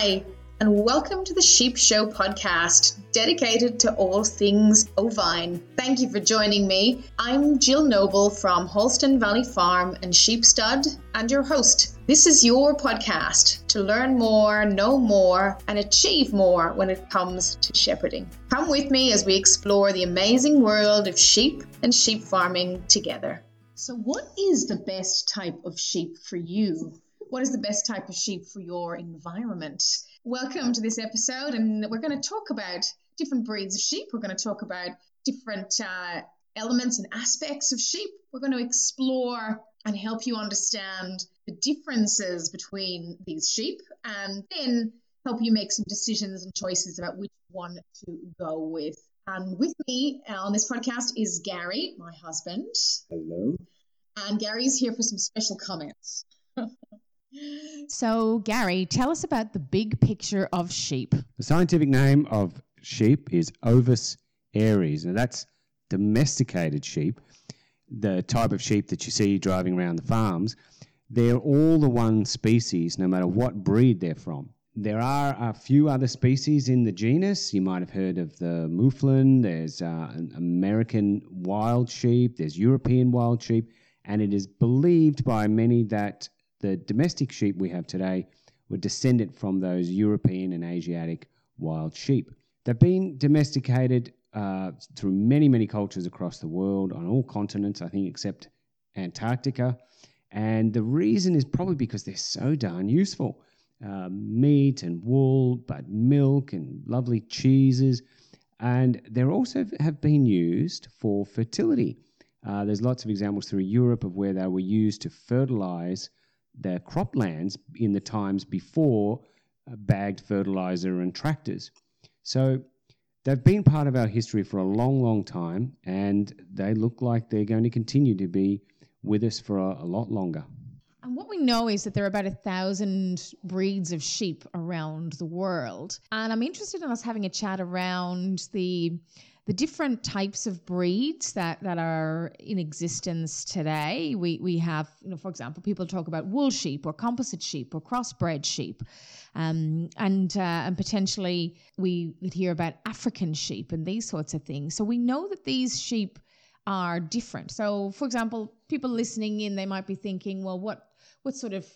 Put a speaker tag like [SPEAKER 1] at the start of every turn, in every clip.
[SPEAKER 1] Hi, and welcome to the Sheep Show podcast, dedicated to all things ovine. Thank you for joining me. I'm Jill Noble from Holston Valley Farm and Sheep Stud, and your host. This is your podcast to learn more, know more, and achieve more when it comes to shepherding. Come with me as we explore the amazing world of sheep and sheep farming together. So, what is the best type of sheep for you? What is the best type of sheep for your environment? Welcome to this episode, and we're going to talk about different breeds of sheep. We're going to talk about different uh, elements and aspects of sheep. We're going to explore and help you understand the differences between these sheep, and then help you make some decisions and choices about which one to go with. And with me on this podcast is Gary, my husband.
[SPEAKER 2] Hello.
[SPEAKER 1] And Gary's here for some special comments.
[SPEAKER 3] So, Gary, tell us about the big picture of sheep.
[SPEAKER 2] The scientific name of sheep is Ovis aries, and that's domesticated sheep, the type of sheep that you see driving around the farms. They're all the one species, no matter what breed they're from. There are a few other species in the genus. You might have heard of the Mouflon. There's uh, an American wild sheep. There's European wild sheep. And it is believed by many that the domestic sheep we have today were descended from those European and Asiatic wild sheep. They've been domesticated uh, through many, many cultures across the world on all continents, I think, except Antarctica. And the reason is probably because they're so darn useful. Uh, meat and wool, but milk and lovely cheeses. And they're also have been used for fertility. Uh, there's lots of examples through Europe of where they were used to fertilize the croplands in the times before uh, bagged fertilizer and tractors. So they've been part of our history for a long, long time, and they look like they're going to continue to be with us for a, a lot longer.
[SPEAKER 3] And what we know is that there are about a thousand breeds of sheep around the world. And I'm interested in us having a chat around the the different types of breeds that, that are in existence today. We, we have, you know, for example, people talk about wool sheep or composite sheep or crossbred sheep. Um, and, uh, and potentially we would hear about African sheep and these sorts of things. So we know that these sheep are different. So, for example, people listening in, they might be thinking, well, what, what sort of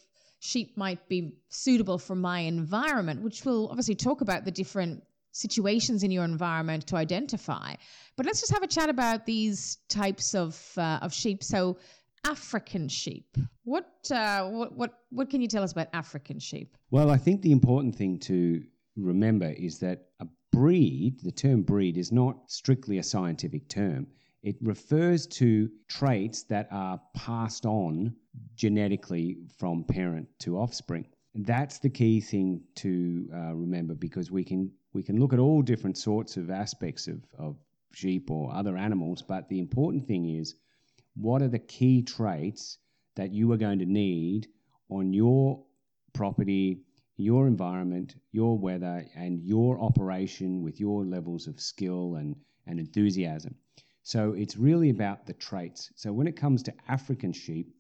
[SPEAKER 3] sheep might be suitable for my environment, which we'll obviously talk about the different situations in your environment to identify. But let's just have a chat about these types of uh, of sheep. So, African sheep. What uh, what what what can you tell us about African sheep?
[SPEAKER 2] Well, I think the important thing to remember is that a breed, the term breed, is not strictly a scientific term. It refers to traits that are passed on genetically from parent to offspring. That's the key thing to uh, remember because we can we can look at all different sorts of aspects of, of sheep or other animals, but the important thing is what are the key traits that you are going to need on your property, your environment, your weather, and your operation with your levels of skill and, and enthusiasm. So it's really about the traits. So when it comes to African sheep,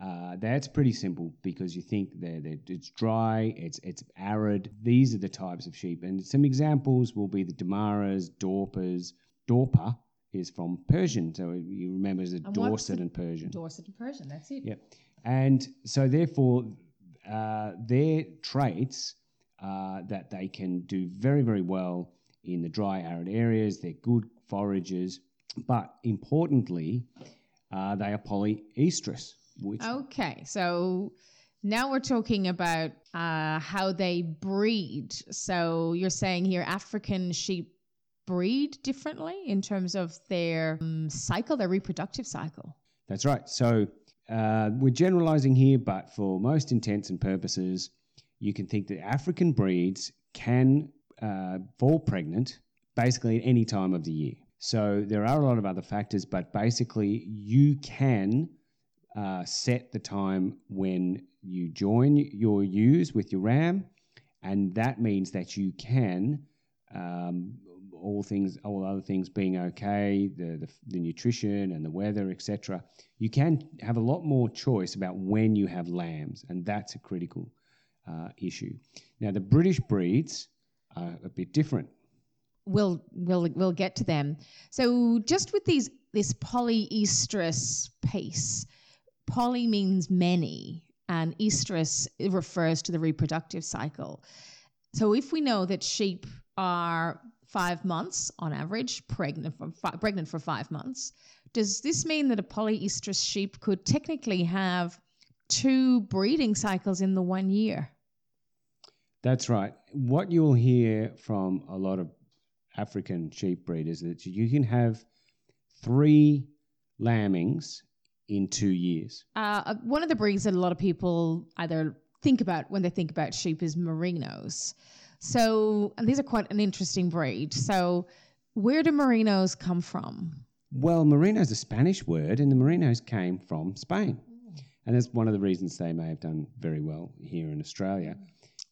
[SPEAKER 2] uh, that's pretty simple because you think that it's dry, it's it's arid. These are the types of sheep, and some examples will be the Damaras, Dorpers. Dorper is from Persian, so you remember as a and Dorset and Persian.
[SPEAKER 3] Dorset and Persian, that's it.
[SPEAKER 2] Yep. And so therefore, uh, their traits uh, that they can do very very well in the dry arid areas. They're good foragers, but importantly, uh, they are polyestrous
[SPEAKER 3] which okay, so now we're talking about uh, how they breed. So you're saying here African sheep breed differently in terms of their um, cycle, their reproductive cycle.
[SPEAKER 2] That's right. So uh, we're generalizing here, but for most intents and purposes, you can think that African breeds can uh, fall pregnant basically at any time of the year. So there are a lot of other factors, but basically you can uh, set the time when you join your ewes with your ram, and that means that you can, um, all things, all other things being okay, the, the, the nutrition and the weather, etc. You can have a lot more choice about when you have lambs, and that's a critical uh, issue. Now, the British breeds are a bit different.
[SPEAKER 3] We'll we'll we'll get to them. So just with these this polyestrous piece, poly means many, and estrus refers to the reproductive cycle. So if we know that sheep are five months on average pregnant for fi- pregnant for five months, does this mean that a polyestrous sheep could technically have two breeding cycles in the one year?
[SPEAKER 2] That's right. What you'll hear from a lot of African sheep breeders is that you can have three lambings in two years.
[SPEAKER 3] Uh, one of the breeds that a lot of people either think about when they think about sheep is merinos. So, and these are quite an interesting breed. So, where do merinos come from?
[SPEAKER 2] Well, merino is a Spanish word, and the merinos came from Spain. And that's one of the reasons they may have done very well here in Australia.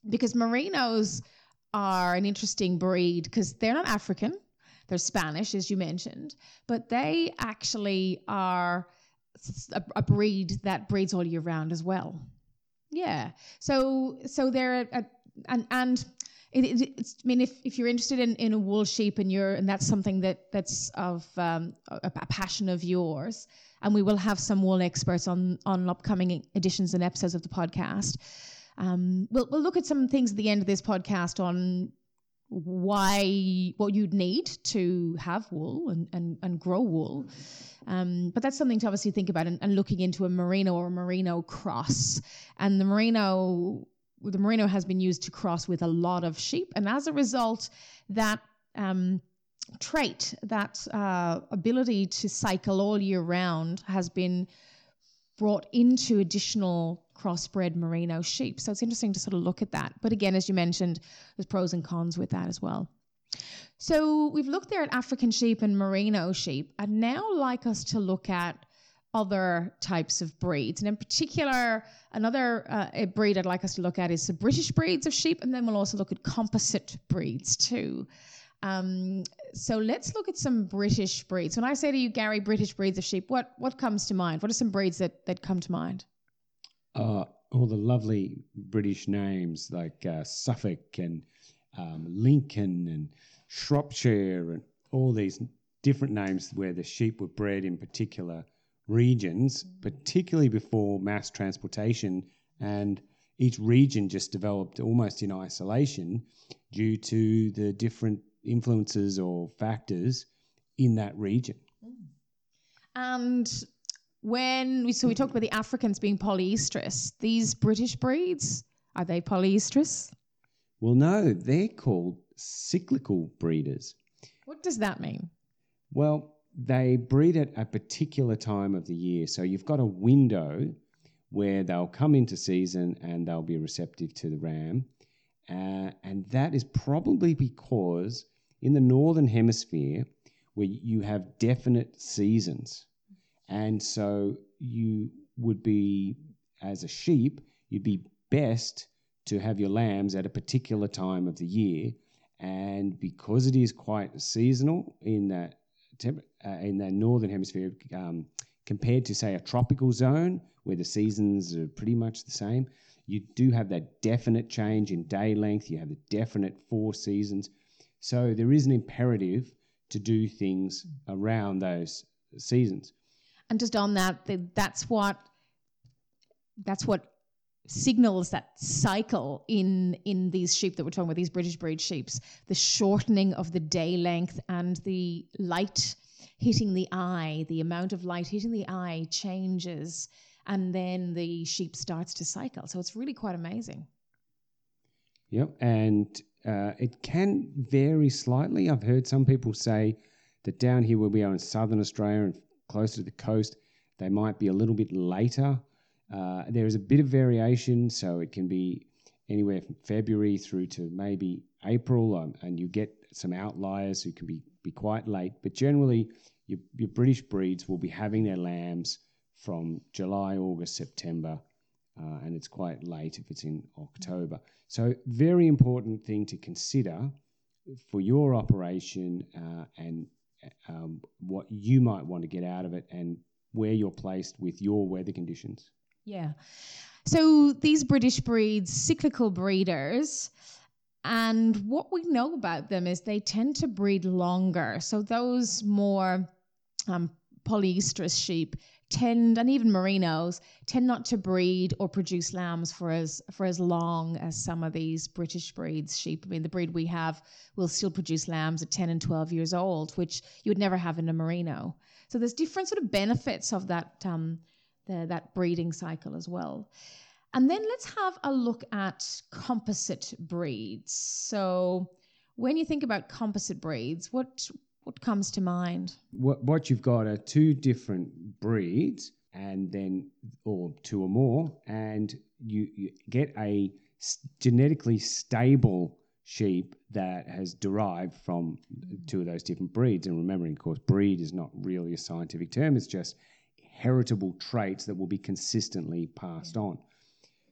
[SPEAKER 3] Because merinos are an interesting breed because they're not African, they're Spanish, as you mentioned, but they actually are a, a breed that breeds all year round as well. Yeah. So so they're a, and and it, it, it's, I mean, if, if you're interested in, in a wool sheep and you're and that's something that that's of um, a, a passion of yours, and we will have some wool experts on on upcoming editions and episodes of the podcast. Um, we'll we'll look at some things at the end of this podcast on why what you'd need to have wool and and, and grow wool. Um, but that's something to obviously think about and, and looking into a merino or a merino cross. And the merino the merino has been used to cross with a lot of sheep, and as a result, that um, trait, that uh, ability to cycle all year round, has been brought into additional crossbred merino sheep. So it's interesting to sort of look at that. But again, as you mentioned, there's pros and cons with that as well. So we've looked there at African sheep and merino sheep. I'd now like us to look at other types of breeds. And in particular, another uh, breed I'd like us to look at is the British breeds of sheep, and then we'll also look at composite breeds too. Um, so let's look at some British breeds. When I say to you, Gary, British breeds of sheep, what what comes to mind? What are some breeds that that come to mind?
[SPEAKER 2] Uh, all the lovely British names like uh, Suffolk and um, Lincoln and Shropshire and all these different names where the sheep were bred in particular regions, particularly before mass transportation, and each region just developed almost in isolation due to the different influences or factors in that region. Mm.
[SPEAKER 3] And when we so we talked about the Africans being polyestrous, these British breeds are they polyestrous?
[SPEAKER 2] Well, no, they're called cyclical breeders.
[SPEAKER 3] What does that mean?
[SPEAKER 2] Well, they breed at a particular time of the year. So you've got a window where they'll come into season and they'll be receptive to the ram. Uh, and that is probably because in the northern hemisphere, where you have definite seasons, and so you would be, as a sheep, you'd be best to have your lambs at a particular time of the year. And because it is quite seasonal in that temp- uh, in the northern hemisphere um, compared to say a tropical zone where the seasons are pretty much the same you do have that definite change in day length. You have the definite four seasons. So there is an imperative to do things around those seasons.
[SPEAKER 3] And just on that that's what that's what signals that cycle in in these sheep that we're talking about these british breed sheeps. The shortening of the day length and the light hitting the eye the amount of light hitting the eye changes and then the sheep starts to cycle. So it's really quite amazing.
[SPEAKER 2] Yep and uh, it can vary slightly. I've heard some people say that down here where we are in southern australia and closer to the coast they might be a little bit later. Uh, there is a bit of variation, so it can be anywhere from February through to maybe April, um, and you get some outliers who can be, be quite late. But generally, your, your British breeds will be having their lambs from July, August, September, uh, and it's quite late if it's in October. So, very important thing to consider for your operation uh, and um, what you might want to get out of it and where you're placed with your weather conditions.
[SPEAKER 3] Yeah. So these British breeds, cyclical breeders, and what we know about them is they tend to breed longer. So those more um, polyestrous sheep tend, and even merinos, tend not to breed or produce lambs for as for as long as some of these British breeds sheep. I mean, the breed we have will still produce lambs at 10 and 12 years old, which you would never have in a merino. So there's different sort of benefits of that um, the, that breeding cycle as well. And then let's have a look at composite breeds. So when you think about composite breeds, what what comes to mind?
[SPEAKER 2] What, what you've got are two different breeds, and then, or two or more, and you, you get a genetically stable sheep that has derived from two of those different breeds. And remembering, of course, breed is not really a scientific term, it's just heritable traits that will be consistently passed on.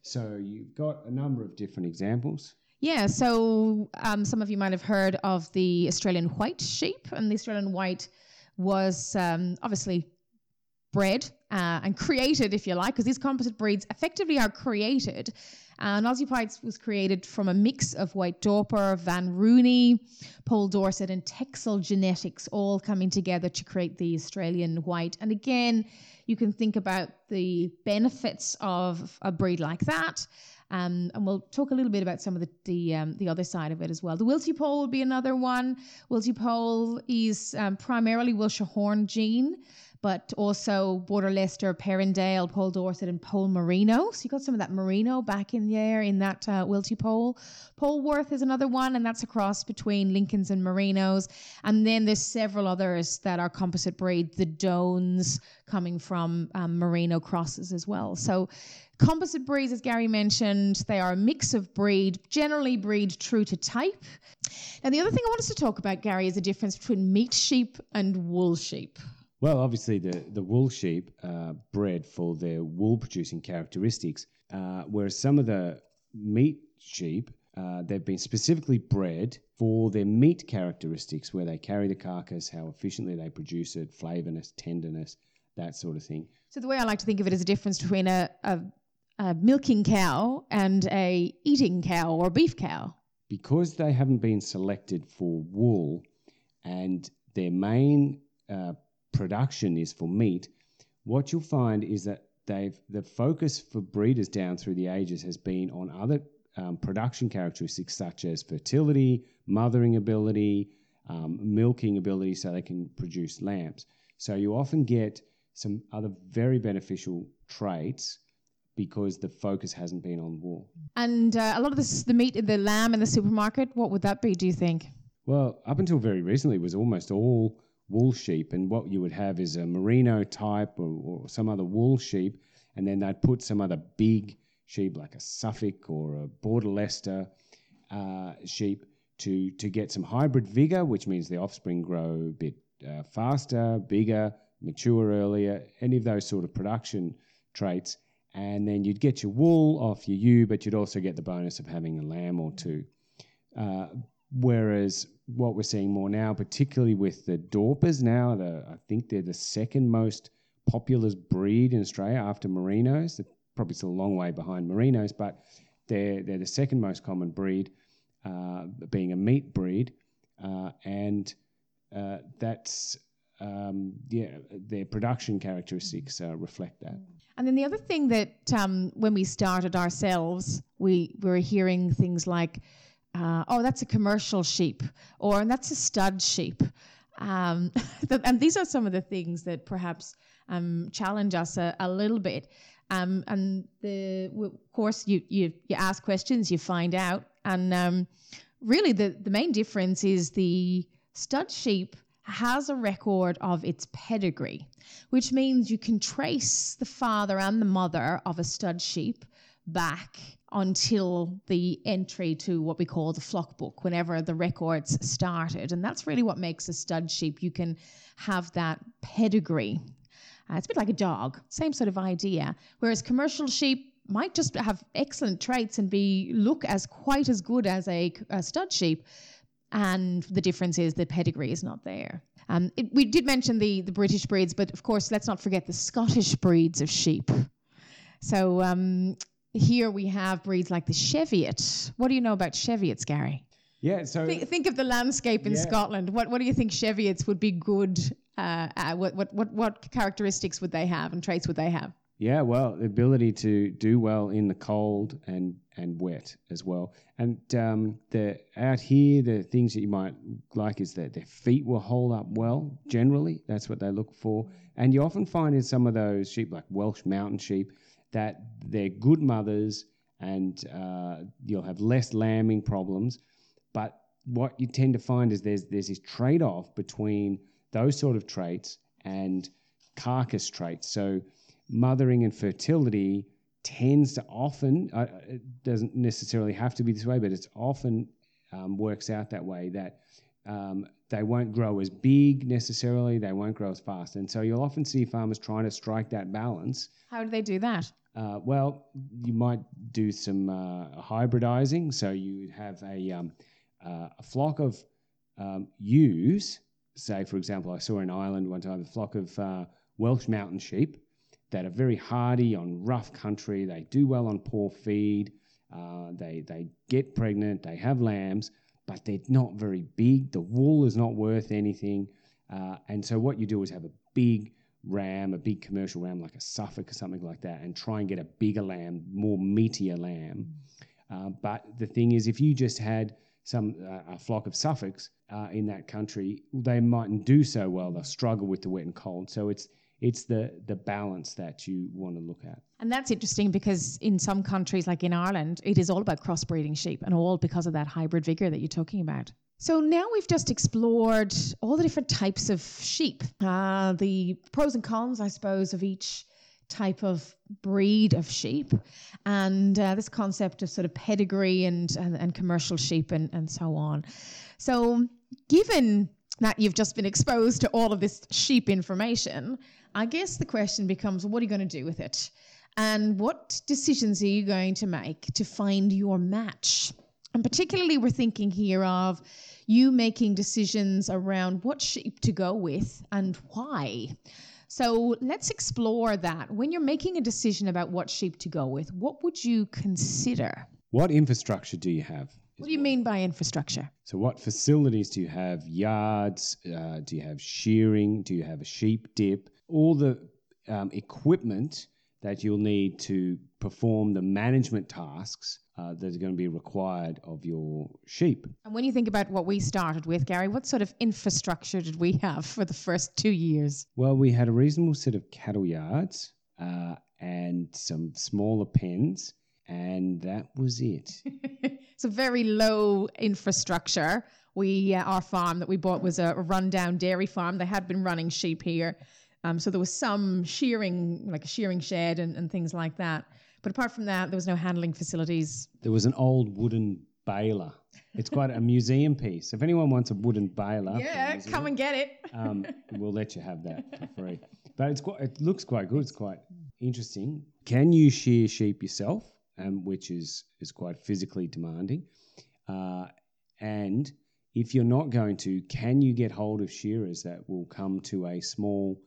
[SPEAKER 2] So you've got a number of different examples.
[SPEAKER 3] Yeah, so um, some of you might have heard of the Australian white sheep, and the Australian white was um, obviously bred uh, and created, if you like, because these composite breeds effectively are created. Uh, and Aussie Whites was created from a mix of White Dorper, Van Rooy, Poll Dorset, and Texel genetics all coming together to create the Australian White. And again, you can think about the benefits of a breed like that. Um, and we'll talk a little bit about some of the the, um, the other side of it as well. The Wiltipoll will be another one. Wiltipoll is um, primarily Wiltshire Horn gene, but also Border Leicester, Perendale, Poll Dorset, and Poll Merino. So you got some of that Merino back in there in that uh, Wilty Poll. Polwarth is another one, and that's a cross between Lincolns and Merinos. And then there's several others that are composite breeds, the Dohnes coming from um, Merino crosses as well. So Composite breeds, as Gary mentioned, they are a mix of breed, generally breed true to type. Now, the other thing I want us to talk about, Gary, is the difference between meat sheep and wool sheep.
[SPEAKER 2] Well, obviously, the, the wool sheep are bred for their wool producing characteristics, uh, whereas some of the meat sheep, uh, they've been specifically bred for their meat characteristics, where they carry the carcass, how efficiently they produce it, flavorness, tenderness, that sort of thing.
[SPEAKER 3] So the way I like to think of it is a difference between a, a a milking cow and a eating cow or a beef cow?
[SPEAKER 2] Because they haven't been selected for wool and their main uh, production is for meat, what you'll find is that they've the focus for breeders down through the ages has been on other um, production characteristics such as fertility, mothering ability, um, milking ability, so they can produce lambs. So you often get some other very beneficial traits because the focus hasn't been on wool.
[SPEAKER 3] And uh, a lot of this, the meat, the lamb in the supermarket, what would that be, do you think?
[SPEAKER 2] Well, up until very recently, it was almost all wool sheep. And what you would have is a merino type or, or some other wool sheep. And then they'd put some other big sheep like a Suffolk or a Border Leicester uh, sheep to, to get some hybrid vigor, which means the offspring grow a bit uh, faster, bigger, mature earlier, any of those sort of production traits and then you'd get your wool off your ewe, but you'd also get the bonus of having a lamb or two. Uh, whereas what we're seeing more now, particularly with the Dorpers now, the, I think they're the second most popular breed in Australia after Merinos. They're probably still a long way behind Merinos, but they're, they're the second most common breed, uh, being a meat breed. Uh, and uh, that's, um, yeah, their production characteristics uh, reflect that.
[SPEAKER 3] And then the other thing that um, when we started ourselves, we, we were hearing things like, uh, oh, that's a commercial sheep, or and that's a stud sheep. Um, and these are some of the things that perhaps um, challenge us a, a little bit. Um, and the, of course, you, you, you ask questions, you find out. And um, really, the, the main difference is the stud sheep has a record of its pedigree, which means you can trace the father and the mother of a stud sheep back until the entry to what we call the flock book, whenever the records started. And that's really what makes a stud sheep. You can have that pedigree. Uh, it's a bit like a dog, same sort of idea. Whereas commercial sheep might just have excellent traits and be look as quite as good as a, a stud sheep, and the difference is the pedigree is not there. Um, it, we did mention the, the British breeds, but of course, let's not forget the Scottish breeds of sheep. So um, here we have breeds like the Cheviot. What do you know about Cheviots, Gary?
[SPEAKER 2] Yeah, so
[SPEAKER 3] Think, think of the landscape in
[SPEAKER 2] Yeah.
[SPEAKER 3] Scotland. What what do you think Cheviots would be good? Uh, at? What, what what what characteristics would they have and traits would they have?
[SPEAKER 2] Yeah, well, the ability to do well in the cold and and wet as well. And um, the out here, the things that you might like is that their feet will hold up well. Generally, that's what they look for. And you often find in some of those sheep, like Welsh mountain sheep, that they're good mothers, and uh, you'll have less lambing problems. But what you tend to find is there's there's this trade off between those sort of traits and carcass traits. So mothering and fertility tends to often uh, it doesn't necessarily have to be this way, but it's often um, works out that way that um, they won't grow as big necessarily, they won't grow as fast, and so you'll often see farmers trying to strike that balance.
[SPEAKER 3] How do they do that?
[SPEAKER 2] Uh, well, you might do some uh, hybridizing. So you have a, um, uh, a flock of um, ewes. Say, for example, I saw in Ireland one time a flock of uh, Welsh mountain sheep that are very hardy on rough country. They do well on poor feed. Uh, they they get pregnant. They have lambs, but they're not very big. The wool is not worth anything. Uh, and so what you do is have a big ram, a big commercial ram like a Suffolk or something like that, and try and get a bigger lamb, more meatier lamb. Uh, but the thing is, if you just had some uh, a flock of Suffolks uh, in that country, they mightn't do so well. They'll struggle with the wet and cold. So it's it's the the balance that you want to look at.
[SPEAKER 3] And that's interesting because in some countries, like in Ireland, it is all about crossbreeding sheep and all because of that hybrid vigor that you're talking about. So now we've just explored all the different types of sheep, uh, the pros and cons, I suppose, of each type of breed of sheep, and uh, this concept of sort of pedigree and, and, and commercial sheep and, and so on. So, given that you've just been exposed to all of this sheep information, I guess the question becomes what are you going to do with it? And what decisions are you going to make to find your match? And particularly, we're thinking here of you making decisions around what sheep to go with and why. So let's explore that. When you're making a decision about what sheep to go with, what would you consider?
[SPEAKER 2] What infrastructure do you have?
[SPEAKER 3] What do you mean by infrastructure?
[SPEAKER 2] So, what facilities do you have? Yards? Uh, do you have shearing? Do you have a sheep dip? All the um, equipment that you'll need to perform the management tasks uh, that are going to be required of your sheep.
[SPEAKER 3] And when you think about what we started with, Gary, what sort of infrastructure did we have for the first two years?
[SPEAKER 2] Well, we had a reasonable set of cattle yards uh, and some smaller pens, and that was it.
[SPEAKER 3] so very low infrastructure. We uh, our farm that we bought was a, a rundown dairy farm. They had been running sheep here, um, so there was some shearing, like a shearing shed and, and things like that. But apart from that, there was no handling facilities.
[SPEAKER 2] There was an old wooden baler. It's quite a museum piece. If anyone wants a wooden baler,
[SPEAKER 3] Yeah,
[SPEAKER 2] museum,
[SPEAKER 3] come and get it.
[SPEAKER 2] um, we'll let you have that for free. But it's quite, it looks quite good. It's quite interesting. Can you shear sheep yourself, um, which is is quite physically demanding? Uh, and if you're not going to, can you get hold of shearers that will come to a small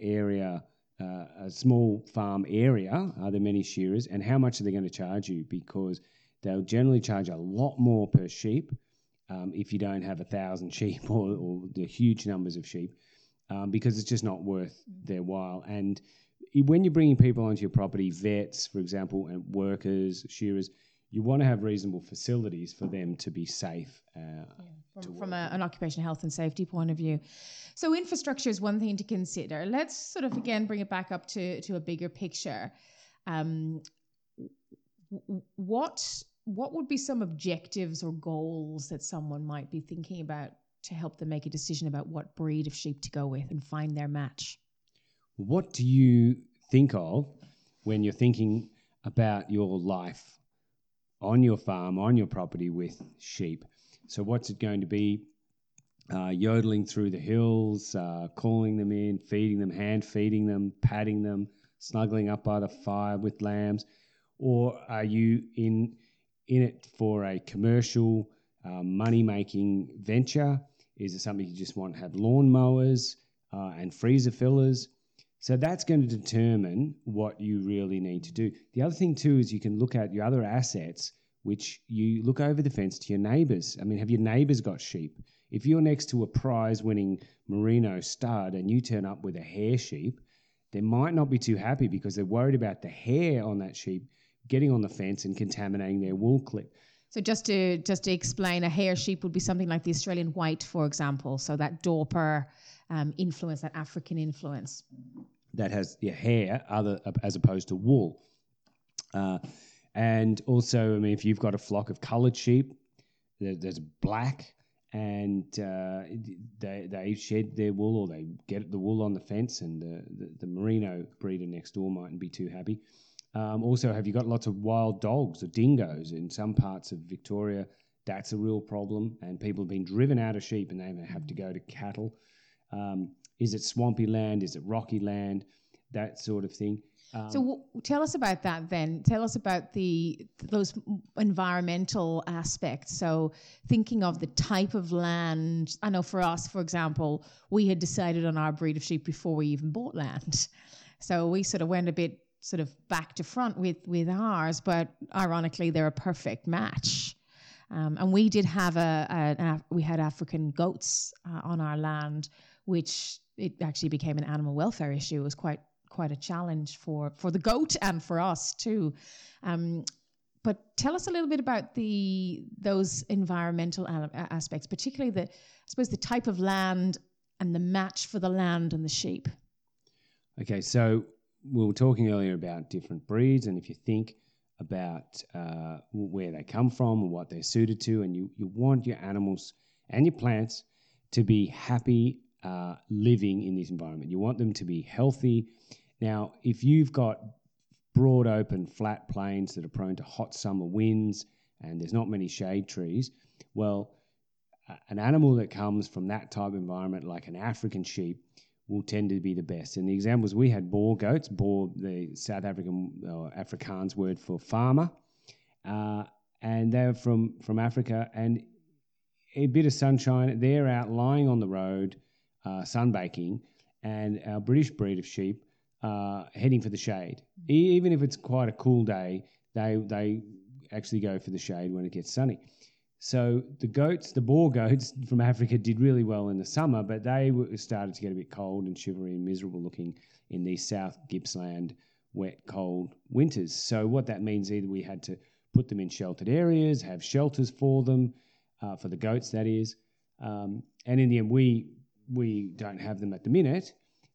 [SPEAKER 2] area, uh, a small farm area? Are there many shearers, and how much are they going to charge you? Because they'll generally charge a lot more per sheep um, if you don't have a thousand sheep or, or the huge numbers of sheep, um, because it's just not worth their while. And when you're bringing people onto your property, vets, for example, and workers, shearers, you want to have reasonable facilities for them to be safe. Uh,
[SPEAKER 3] from, from a, an occupational health and safety point of view. So infrastructure is one thing to consider. Let's sort of again bring it back up to to a bigger picture. Um, what what would be some objectives or goals that someone might be thinking about to help them make a decision about what breed of sheep to go with and find their match?
[SPEAKER 2] What do you think of when you're thinking about your life on your farm, on your property with sheep? So, what's it going to be? Uh, yodeling through the hills, uh, calling them in, feeding them, hand feeding them, patting them, snuggling up by the fire with lambs? Or are you in, in it for a commercial, uh, money making venture? Is it something you just want to have lawn mowers uh, and freezer fillers? So that's going to determine what you really need to do. The other thing too is you can look at your other assets, which you look over the fence to your neighbours. I mean, have your neighbours got sheep? If you're next to a prize-winning merino stud and you turn up with a hair sheep, they might not be too happy because they're worried about the hair on that sheep getting on the fence and contaminating their wool clip.
[SPEAKER 3] So just to just to explain, a hair sheep would be something like the Australian white, for example. So that Dorper um, influence, that African influence.
[SPEAKER 2] That has your hair other as opposed to wool. Uh, and also, I mean, if you've got a flock of coloured sheep, there, there's black, and uh, they they shed their wool or they get the wool on the fence, and the, the, the merino breeder next door mightn't be too happy. Um, also, have you got lots of wild dogs or dingoes in some parts of Victoria? That's a real problem, and people have been driven out of sheep, and they have to go to cattle. Um, is it swampy land? Is it rocky land? That sort of thing. Um,
[SPEAKER 3] So w- tell us about that then. Tell us about the those environmental aspects. So thinking of the type of land. I know for us, for example, we had decided on our breed of sheep before we even bought land. So we sort of went a bit sort of back to front with with ours, but ironically, they're a perfect match. Um, and we did have a, a, Af- we had African goats uh, on our land, which it actually became an animal welfare issue. It was quite quite a challenge for for the goat and for us too. Um, but tell us a little bit about the those environmental aspects, particularly the I suppose the type of land and the match for the land and the sheep.
[SPEAKER 2] Okay, so we were talking earlier about different breeds, and if you think about uh, where they come from and what they're suited to, and you, you want your animals and your plants to be happy uh, living in this environment. You want them to be healthy. Now, if you've got broad open flat plains that are prone to hot summer winds and there's not many shade trees, well, an animal that comes from that type of environment, like an African sheep, will tend to be the best. And the examples we had Boer goats, boer, the South African or Afrikaans word for farmer, uh, and they're from from Africa. And a bit of sunshine, they're out lying on the road, sunbaking, and our British breed of sheep uh, heading for the shade. E- even if it's quite a cool day, they they actually go for the shade when it gets sunny. So the goats, the Boer goats from Africa, did really well in the summer, but they started to get a bit cold and shivery and miserable looking in these South Gippsland wet, cold winters. So what that means either we had to put them in sheltered areas, have shelters for them, uh, for the goats that is, um, and in the end we we don't have them at the minute,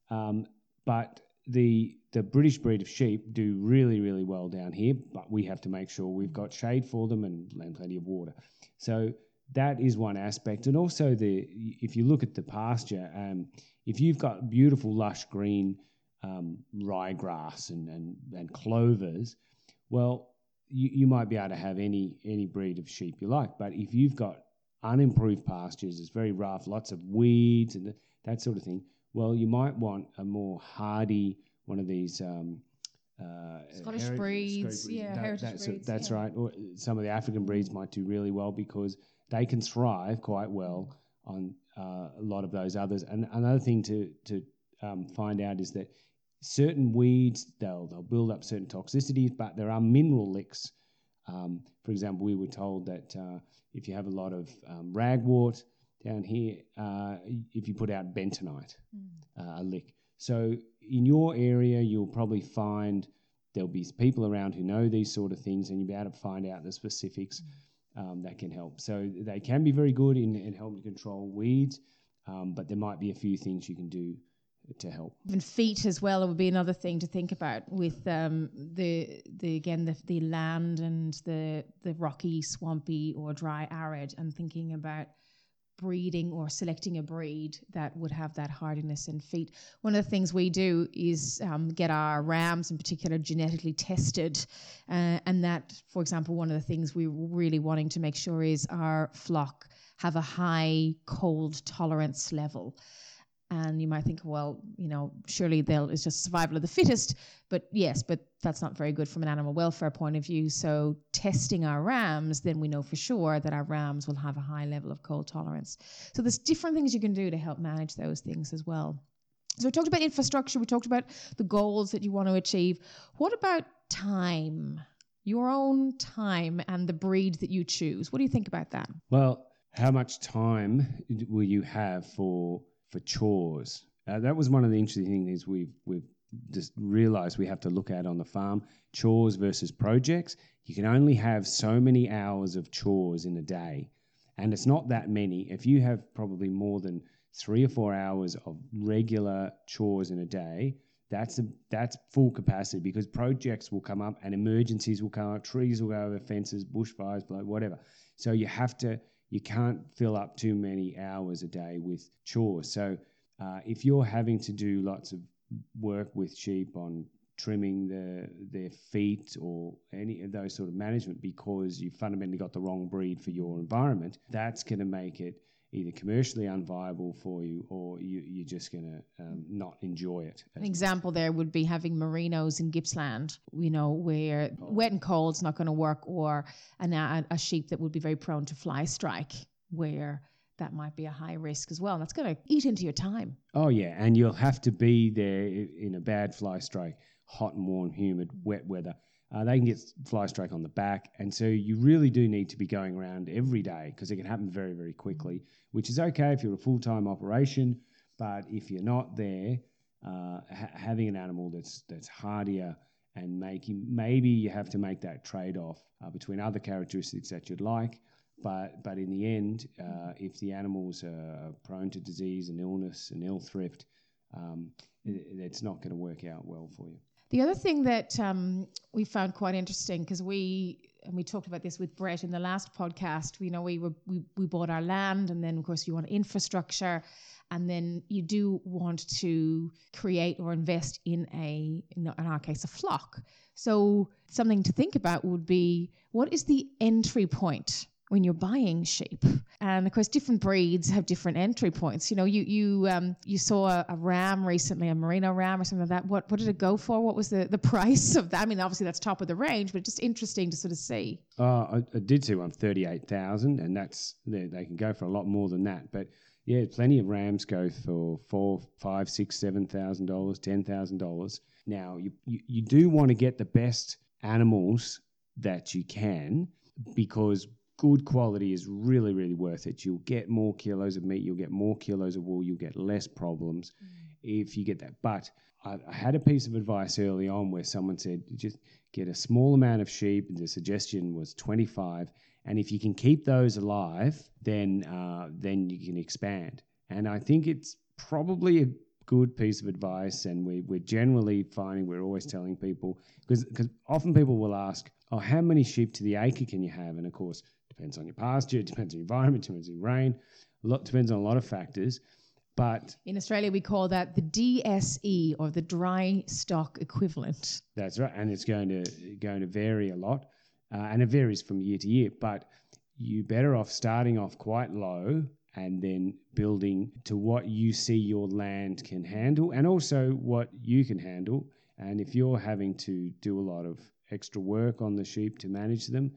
[SPEAKER 2] um, but the the British breed of sheep do really really well down here, but we have to make sure we've got shade for them and, and plenty of water. So that is one aspect, and also the if you look at the pasture, um, if you've got beautiful lush green um, ryegrass and, and and clovers, well, you, you might be able to have any any breed of sheep you like. But if you've got unimproved pastures, it's very rough, lots of weeds and that sort of thing. Well, you might want a more hardy one of these. Um, uh,
[SPEAKER 3] Scottish
[SPEAKER 2] heri-
[SPEAKER 3] breeds,
[SPEAKER 2] Scottish
[SPEAKER 3] yeah,
[SPEAKER 2] That-
[SPEAKER 3] heritage
[SPEAKER 2] that's,
[SPEAKER 3] breeds,
[SPEAKER 2] That's
[SPEAKER 3] yeah.
[SPEAKER 2] right. Or some of the African breeds might do really well because they can thrive quite well on uh, a lot of those others. And another thing to to um, find out is that certain weeds they'll they'll build up certain toxicities, but there are mineral licks. Um, for example, we were told that uh, if you have a lot of um, ragwort down here, uh, if you put out bentonite, uh, a lick. So in your area, you'll probably find there'll be people around who know these sort of things, and you'll be able to find out the specifics um, that can help. So they can be very good in, in helping to control weeds, um, but there might be a few things you can do to help.
[SPEAKER 3] Even feet as well would be another thing to think about with um, the the again the the land and the the rocky, swampy or dry arid, and thinking about breeding or selecting a breed that would have that hardiness in feet. One of the things we do is um, get our rams in particular genetically tested, uh, and that, for example, one of the things we're really wanting to make sure is our flock have a high cold tolerance level. And you might think, well, you know, surely they'll it's just survival of the fittest. But yes, but that's not very good from an animal welfare point of view. So testing our rams, then we know for sure that our rams will have a high level of cold tolerance. So there's different things you can do to help manage those things as well. So we talked about infrastructure, we talked about the goals that you want to achieve. What about time? Your own time and the breed that you choose. What do you think about that?
[SPEAKER 2] Well, how much time will you have for for chores? Uh, that was one of the interesting things we've we've just realized we have to look at on the farm chores versus projects. You can only have so many hours of chores in a day, and it's not that many. If you have probably more than three or four hours of regular chores in a day, that's a, that's full capacity because projects will come up and emergencies will come up, trees will go over fences, bushfires, blow, whatever. So you have to you can't fill up too many hours a day with chores. So uh, if you're having to do lots of work with sheep on trimming the, their feet or any of those sort of management because you fundamentally got the wrong breed for your environment, that's going to make it either commercially unviable for you or you, are just going to um, not enjoy it.
[SPEAKER 3] An example there would be having merinos in Gippsland, you know, where oh. wet and cold is not going to work, or an, a, a sheep that would be very prone to fly strike, where that might be a high risk as well. And that's going to eat into your time.
[SPEAKER 2] Oh, yeah. And you'll have to be there in a bad fly strike, hot and warm, humid, wet weather. Uh, they can get fly strike on the back. And so you really do need to be going around every day because it can happen very, very quickly, which is okay if you're a full time operation. But if you're not there, uh, ha- having an animal that's, that's hardier and making maybe you have to make that trade off uh, between other characteristics that you'd like but but in the end, uh, if the animals are prone to disease and illness and ill thrift, um, it, it's not going to work out well for you.
[SPEAKER 3] The other thing that um, we found quite interesting because we and we talked about this with Brett in the last podcast. You know, we were we, we bought our land, and then of course you want infrastructure, and then you do want to create or invest in a in our case a flock. So something to think about would be what is the entry point when you're buying sheep. And of course, different breeds have different entry points. You know, you you um, you saw a, a, ram recently, a merino ram or something like that. What what did it go for? What was the, the price of that? I mean, obviously that's top of the range, but just interesting to sort of see.
[SPEAKER 2] Uh, I, I did see one thirty eight thousand, and that's they, they can go for a lot more than that. But yeah, plenty of rams go for four, five, six, seven thousand dollars, ten thousand dollars. Now you, you you do want to get the best animals that you can because good quality is really, really worth it. You'll get more kilos of meat, you'll get more kilos of wool, you'll get less problems mm. if you get that. But I, I, had a piece of advice early on where someone said just get a small amount of sheep. The suggestion was 25. And if you can keep those alive, then uh, then you can expand. And I think it's probably a good piece of advice. And we, we're generally finding we're always telling people because often people will ask, oh, how many sheep to the acre can you have? And of course, Depends on your pasture, depends on your environment, depends on your rain, a lot depends on a lot of factors. But
[SPEAKER 3] in Australia, we call that the DSE or the dry stock equivalent.
[SPEAKER 2] That's right, and it's going to going to vary a lot, uh, and it varies from year to year. But you're better off starting off quite low and then building to what you see your land can handle, and also what you can handle. And if you're having to do a lot of extra work on the sheep to manage them,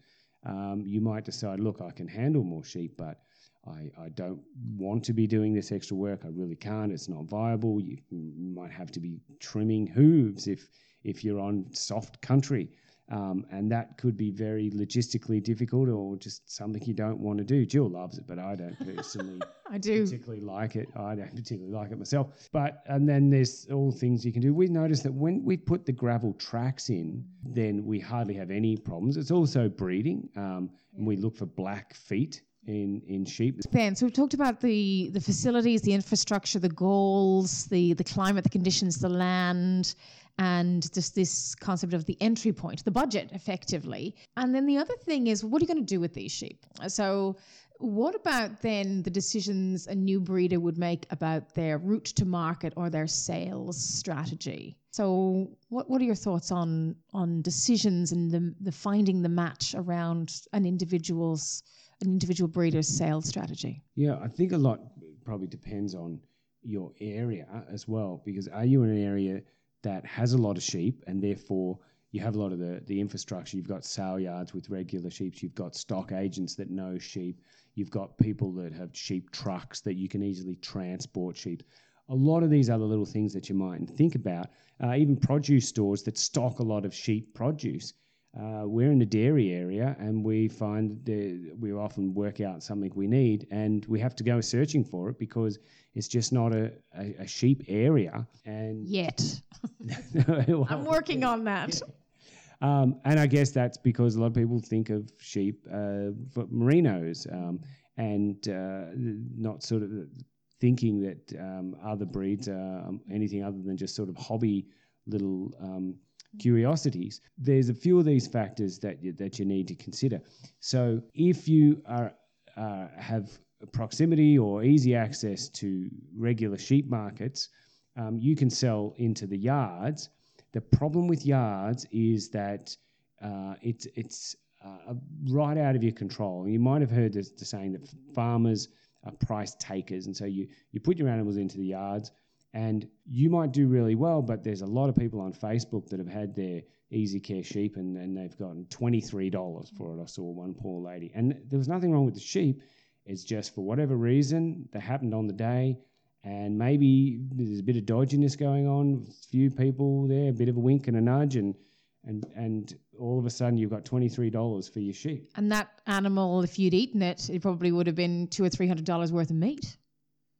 [SPEAKER 2] um, you might decide, look, I can handle more sheep, but I, I don't want to be doing this extra work. I really can't. It's not viable. You, you might have to be trimming hooves if if you're on soft country. Um, and that could be very logistically difficult or just something you don't want to do. Jill loves it, but I don't personally
[SPEAKER 3] I do.
[SPEAKER 2] particularly like it. I don't particularly like it myself. But and then there's all things you can do. We noticed that when we put the gravel tracks in, then we hardly have any problems. It's also breeding. Um, and we look for black feet in in sheep.
[SPEAKER 3] Ben, so we've talked about the the facilities, the infrastructure, the goals, the the climate, the conditions, the land, and just this concept of the entry point, the budget, effectively. And then the other thing is, what are you going to do with these sheep? So. What about then the decisions a new breeder would make about their route to market or their sales strategy? So, what, what are your thoughts on on decisions and the, the finding the match around an individual's an individual breeder's sales strategy?
[SPEAKER 2] Yeah, I think a lot probably depends on your area uh, as well. Because are you in an area that has a lot of sheep and therefore you have a lot of the, the infrastructure? You've got sale yards with regular sheep, you've got stock agents that know sheep, you've got people that have sheep trucks that you can easily transport sheep. a lot of these other little things that you might think about. Uh, even produce stores that stock a lot of sheep produce. Uh, we're in the dairy area and we find that we often work out something we need and we have to go searching for it because it's just not a, a, a sheep area. And
[SPEAKER 3] Yet.
[SPEAKER 2] well,
[SPEAKER 3] I'm working on that.
[SPEAKER 2] um, and I guess that's because a lot of people think of sheep uh, for merinos um, and uh, not sort of thinking that um, other breeds are anything other than just sort of hobby little um, curiosities. There's a few of these factors that you, that you need to consider. So if you are uh, have proximity or easy access to regular sheep markets, um, you can sell into the yards. The problem with yards is that uh, it's it's uh, right out of your control. You might have heard the, the saying that farmers are price takers, and so you you put your animals into the yards, and you might do really well, but there's a lot of people on Facebook that have had their easy care sheep and, and they've gotten $23 for it. I saw one poor lady. And there was nothing wrong with the sheep. It's just for whatever reason that happened on the day. And maybe there's a bit of dodginess going on, a few people there, a bit of a wink and a nudge, and and and all of a sudden you've got twenty three dollars for your sheep.
[SPEAKER 3] And that animal, if you'd eaten it, it probably would have been two or three hundred dollars worth of meat.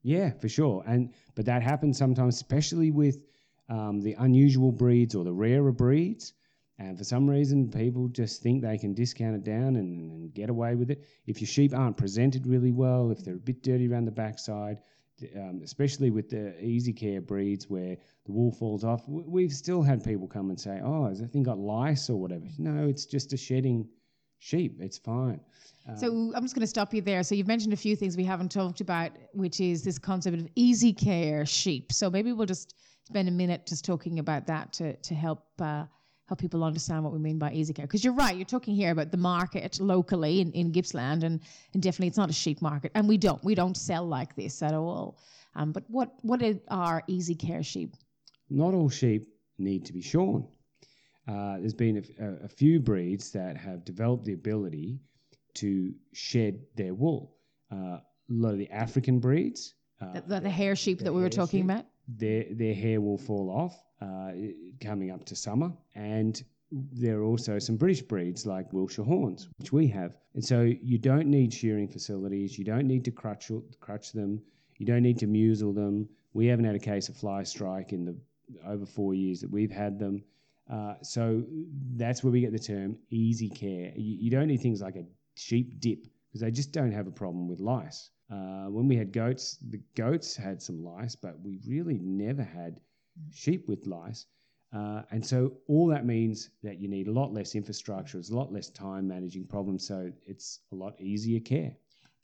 [SPEAKER 2] Yeah, for sure. And but that happens sometimes, especially with um, the unusual breeds or the rarer breeds. And for some reason, people just think they can discount it down and, and get away with it. If your sheep aren't presented really well, if they're a bit dirty around the backside, um, especially with the easy care breeds where the wool falls off, we've still had people come and say, "Oh, has that thing got lice or whatever?" No, it's just a shedding sheep. It's fine.
[SPEAKER 3] Um, so I'm just going to stop you there. So you've mentioned a few things we haven't talked about, which is this concept of easy care sheep. So maybe we'll just spend a minute just talking about that to to help. Uh, help people understand what we mean by easy care. Because you're right, you're talking here about the market locally in, in Gippsland, and, and definitely it's not a sheep market. And we don't, we don't sell like this at all. Um, but what, what are easy care sheep?
[SPEAKER 2] Not all sheep need to be shorn. Uh, there's been a, a, few breeds that have developed the ability to shed their wool. Uh, a lot of the African breeds,
[SPEAKER 3] uh, the, the, hair sheep the that we were talking sheep, about,
[SPEAKER 2] their their hair will fall off uh, coming up to summer. And there are also some British breeds like Wiltshire Horns, which we have. And so you don't need shearing facilities, you don't need to crutch, crutch them, you don't need to muzzle them. We haven't had a case of fly strike in the over four years that we've had them. Uh, so that's where we get the term easy care. You, you don't need things like a sheep dip because they just don't have a problem with lice. Uh, when we had goats, the goats had some lice, but we really never had sheep with lice. Uh, and so all that means that you need a lot less infrastructure, it's a lot less time managing problems, so it's a lot easier care.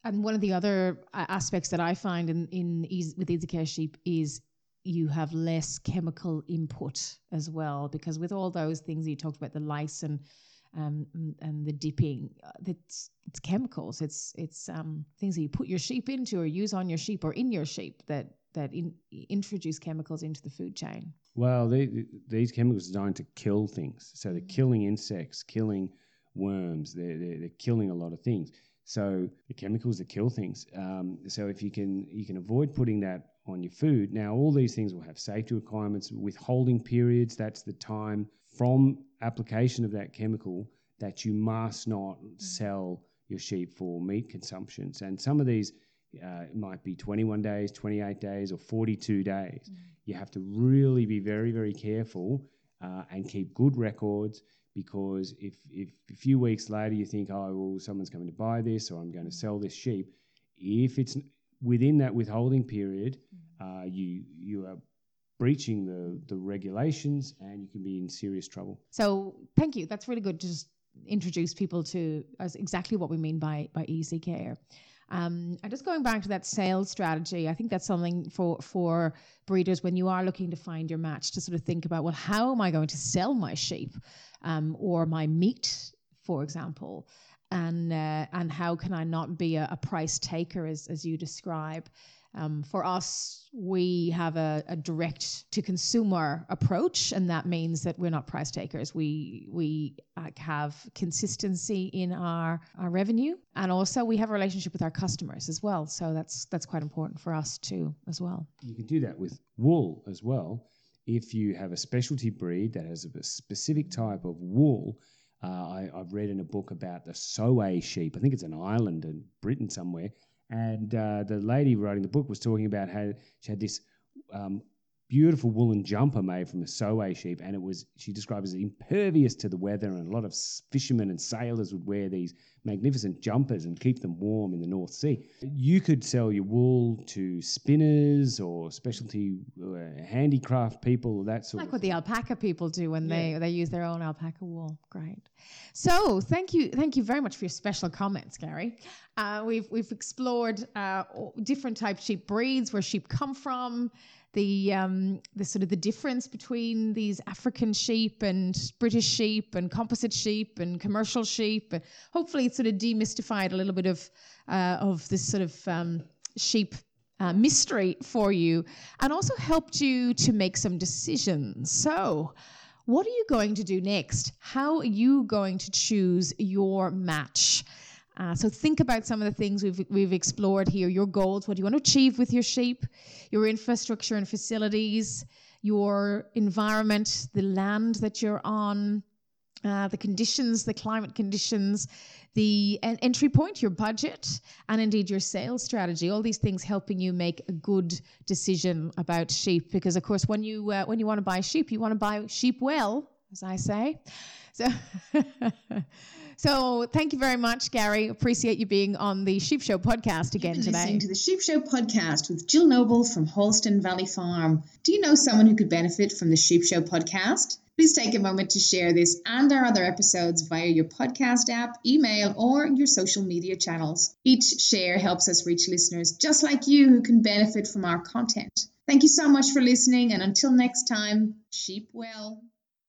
[SPEAKER 3] And one of the other uh, aspects that I find in, in easy, with easy care sheep is you have less chemical input as well, because with all those things you talked about, the lice and um, and the dipping, uh, it's it's chemicals. It's it's um, things that you put your sheep into or use on your sheep or in your sheep that that in, introduce chemicals into the food chain?
[SPEAKER 2] Well, they, these chemicals are designed to kill things. So they're killing insects, killing worms. They're, they're, they're killing a lot of things. So the chemicals that kill things. Um, so if you can you can avoid putting that on your food. Now all these things will have safety requirements, withholding periods. That's the time from application of that chemical that you must not mm. sell your sheep for meat consumptions. And some of these uh, might be 21 days, 28 days, or 42 days. Mm. You have to really be very, very careful uh, and keep good records because if, if a few weeks later you think, oh, well, someone's coming to buy this or I'm going to sell this sheep, if it's within that withholding period, mm. uh, you you are breaching the, the regulations and you can be in serious trouble.
[SPEAKER 3] So, thank you. That's really good to just introduce people to as exactly what we mean by by easy care. Um, and just going back to that sales strategy, I think that's something for for breeders when you are looking to find your match to sort of think about, well, how am I going to sell my sheep um, or my meat for example, and uh, and how can I not be a, a price taker as as you describe? Um, for us, we have a, a, direct to consumer approach, and that means that we're not price takers. We we uh, have consistency in our, our revenue, and also we have a relationship with our customers as well. So that's that's quite important for us too, as well.
[SPEAKER 2] You can do that with wool as well. If you have a specialty breed that has a specific type of wool, uh, I, have read in a book about the Soay sheep. I think it's an island in Britain somewhere and uh, the lady writing the book was talking about how she had this um, beautiful woolen jumper made from a Soay sheep, and it was she described as impervious to the weather, and a lot of fishermen and sailors would wear these magnificent jumpers and keep them warm in the North Sea. You could sell your wool to spinners or specialty uh, handicraft people, that sort
[SPEAKER 3] like
[SPEAKER 2] of
[SPEAKER 3] what the alpaca people do when yeah. they they use their own alpaca wool. Great. So thank you, thank you very much for your special comments, Gary. Uh, we've we've explored uh, different type sheep breeds, where sheep come from the um, the sort of the difference between these African sheep and British sheep and composite sheep and commercial sheep. And hopefully, it sort of demystified a little bit of uh, of this sort of um, sheep uh, mystery for you, and also helped you to make some decisions. So. What are you going to do next? How are you going to choose your match? Uh, so think about some of the things we've we've explored here. Your goals, what do you want to achieve with your sheep, your infrastructure and facilities, your environment, the land that you're on, uh, the conditions, the climate conditions, the entry point, your budget, and indeed your sales strategy. All these things helping you make a good decision about sheep. Because of course, when you uh, when you want to buy sheep, you want to buy sheep well, as I say. So. So thank you very much, Gary. Appreciate you being on the Sheep Show podcast again
[SPEAKER 1] today. Listening to the Sheep Show podcast with Jill Noble from Holston Valley Farm. Do you know someone who could benefit from the Sheep Show podcast? Please take a moment to share this and our other episodes via your podcast app, email, or your social media channels. Each share helps us reach listeners just like you who can benefit from our content. Thank you so much for listening, and until next time, sheep well.